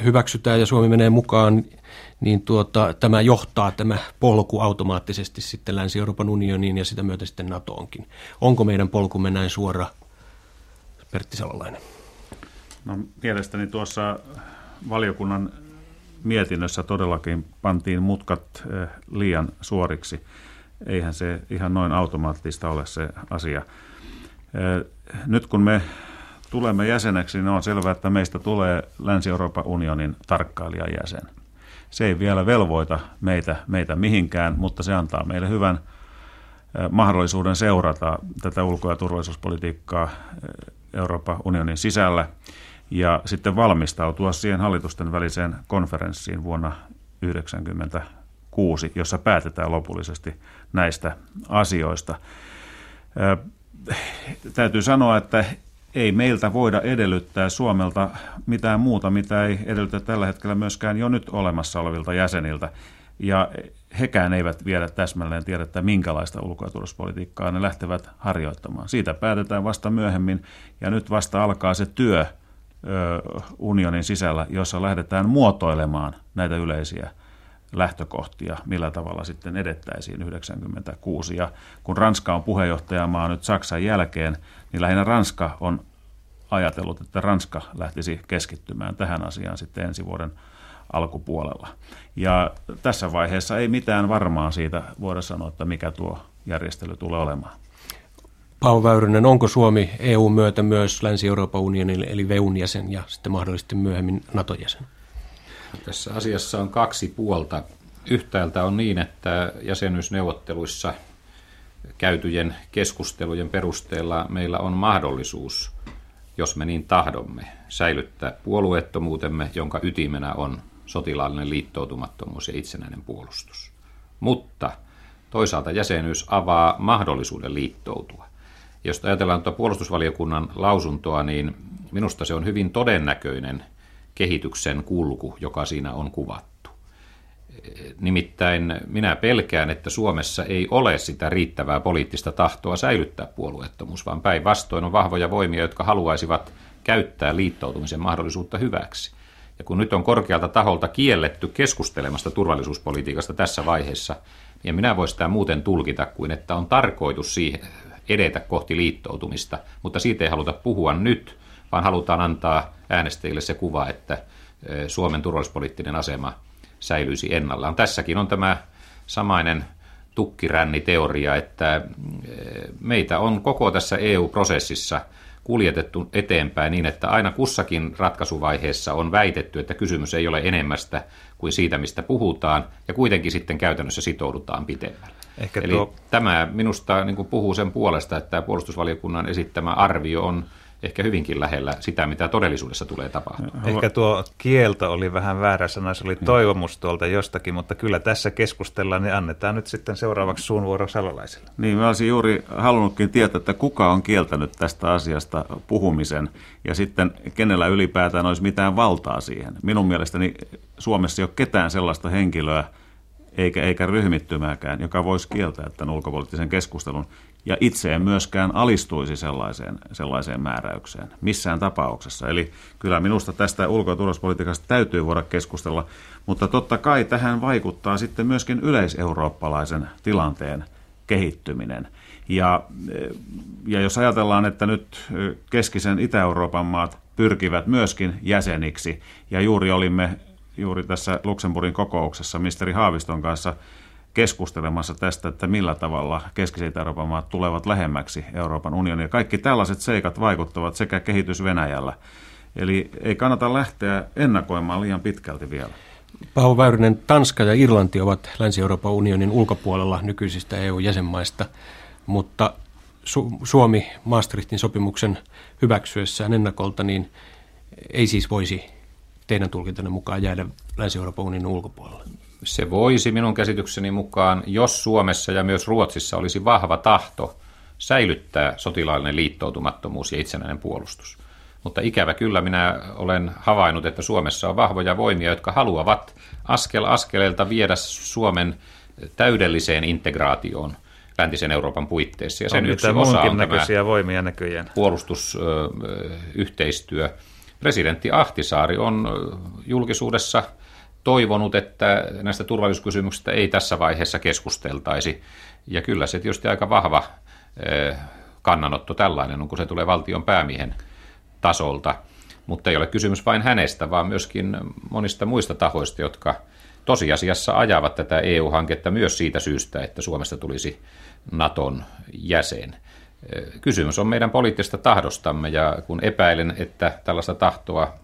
hyväksytään ja Suomi menee mukaan, niin tuota, tämä johtaa tämä polku automaattisesti sitten Länsi-Euroopan unioniin ja sitä myötä sitten NATOonkin. Onko meidän polkumme näin suora, Pertti Salolainen? No, mielestäni tuossa valiokunnan mietinnössä todellakin pantiin mutkat eh, liian suoriksi. Eihän se ihan noin automaattista ole se asia. Eh, nyt kun me tulemme jäseneksi, niin on selvää, että meistä tulee Länsi-Euroopan unionin tarkkailijajäsen. Se ei vielä velvoita meitä, meitä mihinkään, mutta se antaa meille hyvän mahdollisuuden seurata tätä ulko- ja turvallisuuspolitiikkaa Euroopan unionin sisällä ja sitten valmistautua siihen hallitusten väliseen konferenssiin vuonna 1996, jossa päätetään lopullisesti näistä asioista. Täytyy sanoa, että ei meiltä voida edellyttää Suomelta mitään muuta, mitä ei edellytä tällä hetkellä myöskään jo nyt olemassa olevilta jäseniltä. Ja hekään eivät vielä täsmälleen tiedä, että minkälaista ulko- ja ne lähtevät harjoittamaan. Siitä päätetään vasta myöhemmin, ja nyt vasta alkaa se työ unionin sisällä, jossa lähdetään muotoilemaan näitä yleisiä lähtökohtia, millä tavalla sitten edettäisiin 96. Ja kun Ranska on puheenjohtajamaa nyt Saksan jälkeen, niin lähinnä Ranska on ajatellut, että Ranska lähtisi keskittymään tähän asiaan sitten ensi vuoden alkupuolella. Ja tässä vaiheessa ei mitään varmaa siitä voida sanoa, että mikä tuo järjestely tulee olemaan. Paavo Väyrynen, onko Suomi EU-myötä myös Länsi-Euroopan unionin eli VEUn jäsen ja sitten mahdollisesti myöhemmin NATO-jäsen? Tässä asiassa on kaksi puolta. Yhtäältä on niin, että jäsenyysneuvotteluissa käytyjen keskustelujen perusteella meillä on mahdollisuus jos me niin tahdomme, säilyttää puolueettomuutemme, jonka ytimenä on sotilaallinen liittoutumattomuus ja itsenäinen puolustus. Mutta toisaalta jäsenyys avaa mahdollisuuden liittoutua. Jos ajatellaan tuota puolustusvaliokunnan lausuntoa, niin minusta se on hyvin todennäköinen kehityksen kulku, joka siinä on kuvattu. Nimittäin minä pelkään, että Suomessa ei ole sitä riittävää poliittista tahtoa säilyttää puolueettomuus, vaan päinvastoin on vahvoja voimia, jotka haluaisivat käyttää liittoutumisen mahdollisuutta hyväksi. Ja kun nyt on korkealta taholta kielletty keskustelemasta turvallisuuspolitiikasta tässä vaiheessa, niin minä voin sitä muuten tulkita kuin, että on tarkoitus siihen edetä kohti liittoutumista, mutta siitä ei haluta puhua nyt, vaan halutaan antaa äänestäjille se kuva, että Suomen turvallisuuspoliittinen asema säilyisi ennallaan. Tässäkin on tämä samainen tukkiränniteoria, että meitä on koko tässä EU-prosessissa – kuljetettu eteenpäin niin, että aina kussakin ratkaisuvaiheessa on väitetty, että kysymys ei ole enemmästä kuin siitä, mistä puhutaan, ja kuitenkin sitten käytännössä sitoudutaan pitemmälle. Ehkä Eli tuo... tämä minusta niin puhuu sen puolesta, että puolustusvaliokunnan esittämä arvio on ehkä hyvinkin lähellä sitä, mitä todellisuudessa tulee tapahtumaan. Ehkä tuo kielto oli vähän väärä sana, se oli toivomus tuolta jostakin, mutta kyllä tässä keskustellaan, niin annetaan nyt sitten seuraavaksi suun vuoro Salolaiselle. Niin, mä olisin juuri halunnutkin tietää, että kuka on kieltänyt tästä asiasta puhumisen ja sitten kenellä ylipäätään olisi mitään valtaa siihen. Minun mielestäni Suomessa ei ole ketään sellaista henkilöä, eikä, eikä ryhmittymääkään, joka voisi kieltää tämän ulkopoliittisen keskustelun. Ja itse en myöskään alistuisi sellaiseen, sellaiseen määräykseen missään tapauksessa. Eli kyllä minusta tästä ulko- ja turvallisuuspolitiikasta täytyy voida keskustella, mutta totta kai tähän vaikuttaa sitten myöskin yleiseurooppalaisen tilanteen kehittyminen. Ja, ja jos ajatellaan, että nyt keskisen Itä-Euroopan maat pyrkivät myöskin jäseniksi, ja juuri olimme juuri tässä Luxemburgin kokouksessa ministeri Haaviston kanssa keskustelemassa tästä, että millä tavalla keskisen Euroopan maat tulevat lähemmäksi Euroopan unionia. Kaikki tällaiset seikat vaikuttavat sekä kehitys Venäjällä. Eli ei kannata lähteä ennakoimaan liian pitkälti vielä. Paavo Väyrynen, Tanska ja Irlanti ovat Länsi-Euroopan unionin ulkopuolella nykyisistä EU-jäsenmaista, mutta Su- Suomi Maastrichtin sopimuksen hyväksyessään ennakolta niin ei siis voisi teidän tulkintanne mukaan jäädä Länsi-Euroopan unionin ulkopuolelle? Se voisi minun käsitykseni mukaan, jos Suomessa ja myös Ruotsissa olisi vahva tahto säilyttää sotilaallinen liittoutumattomuus ja itsenäinen puolustus. Mutta ikävä kyllä minä olen havainnut, että Suomessa on vahvoja voimia, jotka haluavat askel askeleelta viedä Suomen täydelliseen integraatioon läntisen Euroopan puitteissa. Ja sen on yksi osa on näköisiä voimia näköjään. puolustusyhteistyö. Presidentti Ahtisaari on julkisuudessa toivonut, että näistä turvallisuuskysymyksistä ei tässä vaiheessa keskusteltaisi. Ja kyllä se tietysti aika vahva kannanotto tällainen on, kun se tulee valtion päämiehen tasolta. Mutta ei ole kysymys vain hänestä, vaan myöskin monista muista tahoista, jotka tosiasiassa ajavat tätä EU-hanketta myös siitä syystä, että Suomesta tulisi Naton jäsen. Kysymys on meidän poliittisesta tahdostamme ja kun epäilen, että tällaista tahtoa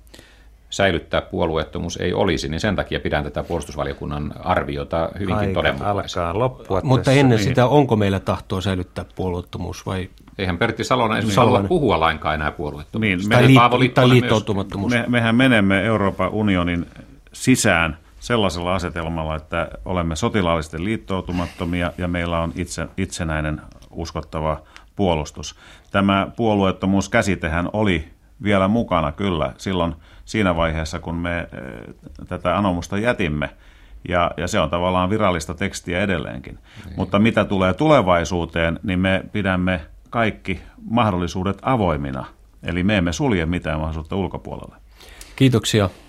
säilyttää puolueettomuus ei olisi, niin sen takia pidän tätä puolustusvaliokunnan arviota hyvinkin Aika todenmukaisena. alkaa loppua Mutta tässä. ennen niin. sitä, onko meillä tahtoa säilyttää puolueettomuus vai? Eihän Pertti Salonen esimerkiksi halua puhua lainkaan enää puolueettomuudesta. Niin, me, tai, tai liittoutumattomuus. Me, mehän menemme Euroopan unionin sisään sellaisella asetelmalla, että olemme sotilaallisesti liittoutumattomia ja meillä on itse, itsenäinen uskottava puolustus. Tämä puolueettomuuskäsitehän oli vielä mukana kyllä silloin siinä vaiheessa, kun me eh, tätä anomusta jätimme. Ja, ja se on tavallaan virallista tekstiä edelleenkin. Niin. Mutta mitä tulee tulevaisuuteen, niin me pidämme kaikki mahdollisuudet avoimina. Eli me emme sulje mitään mahdollisuutta ulkopuolelle. Kiitoksia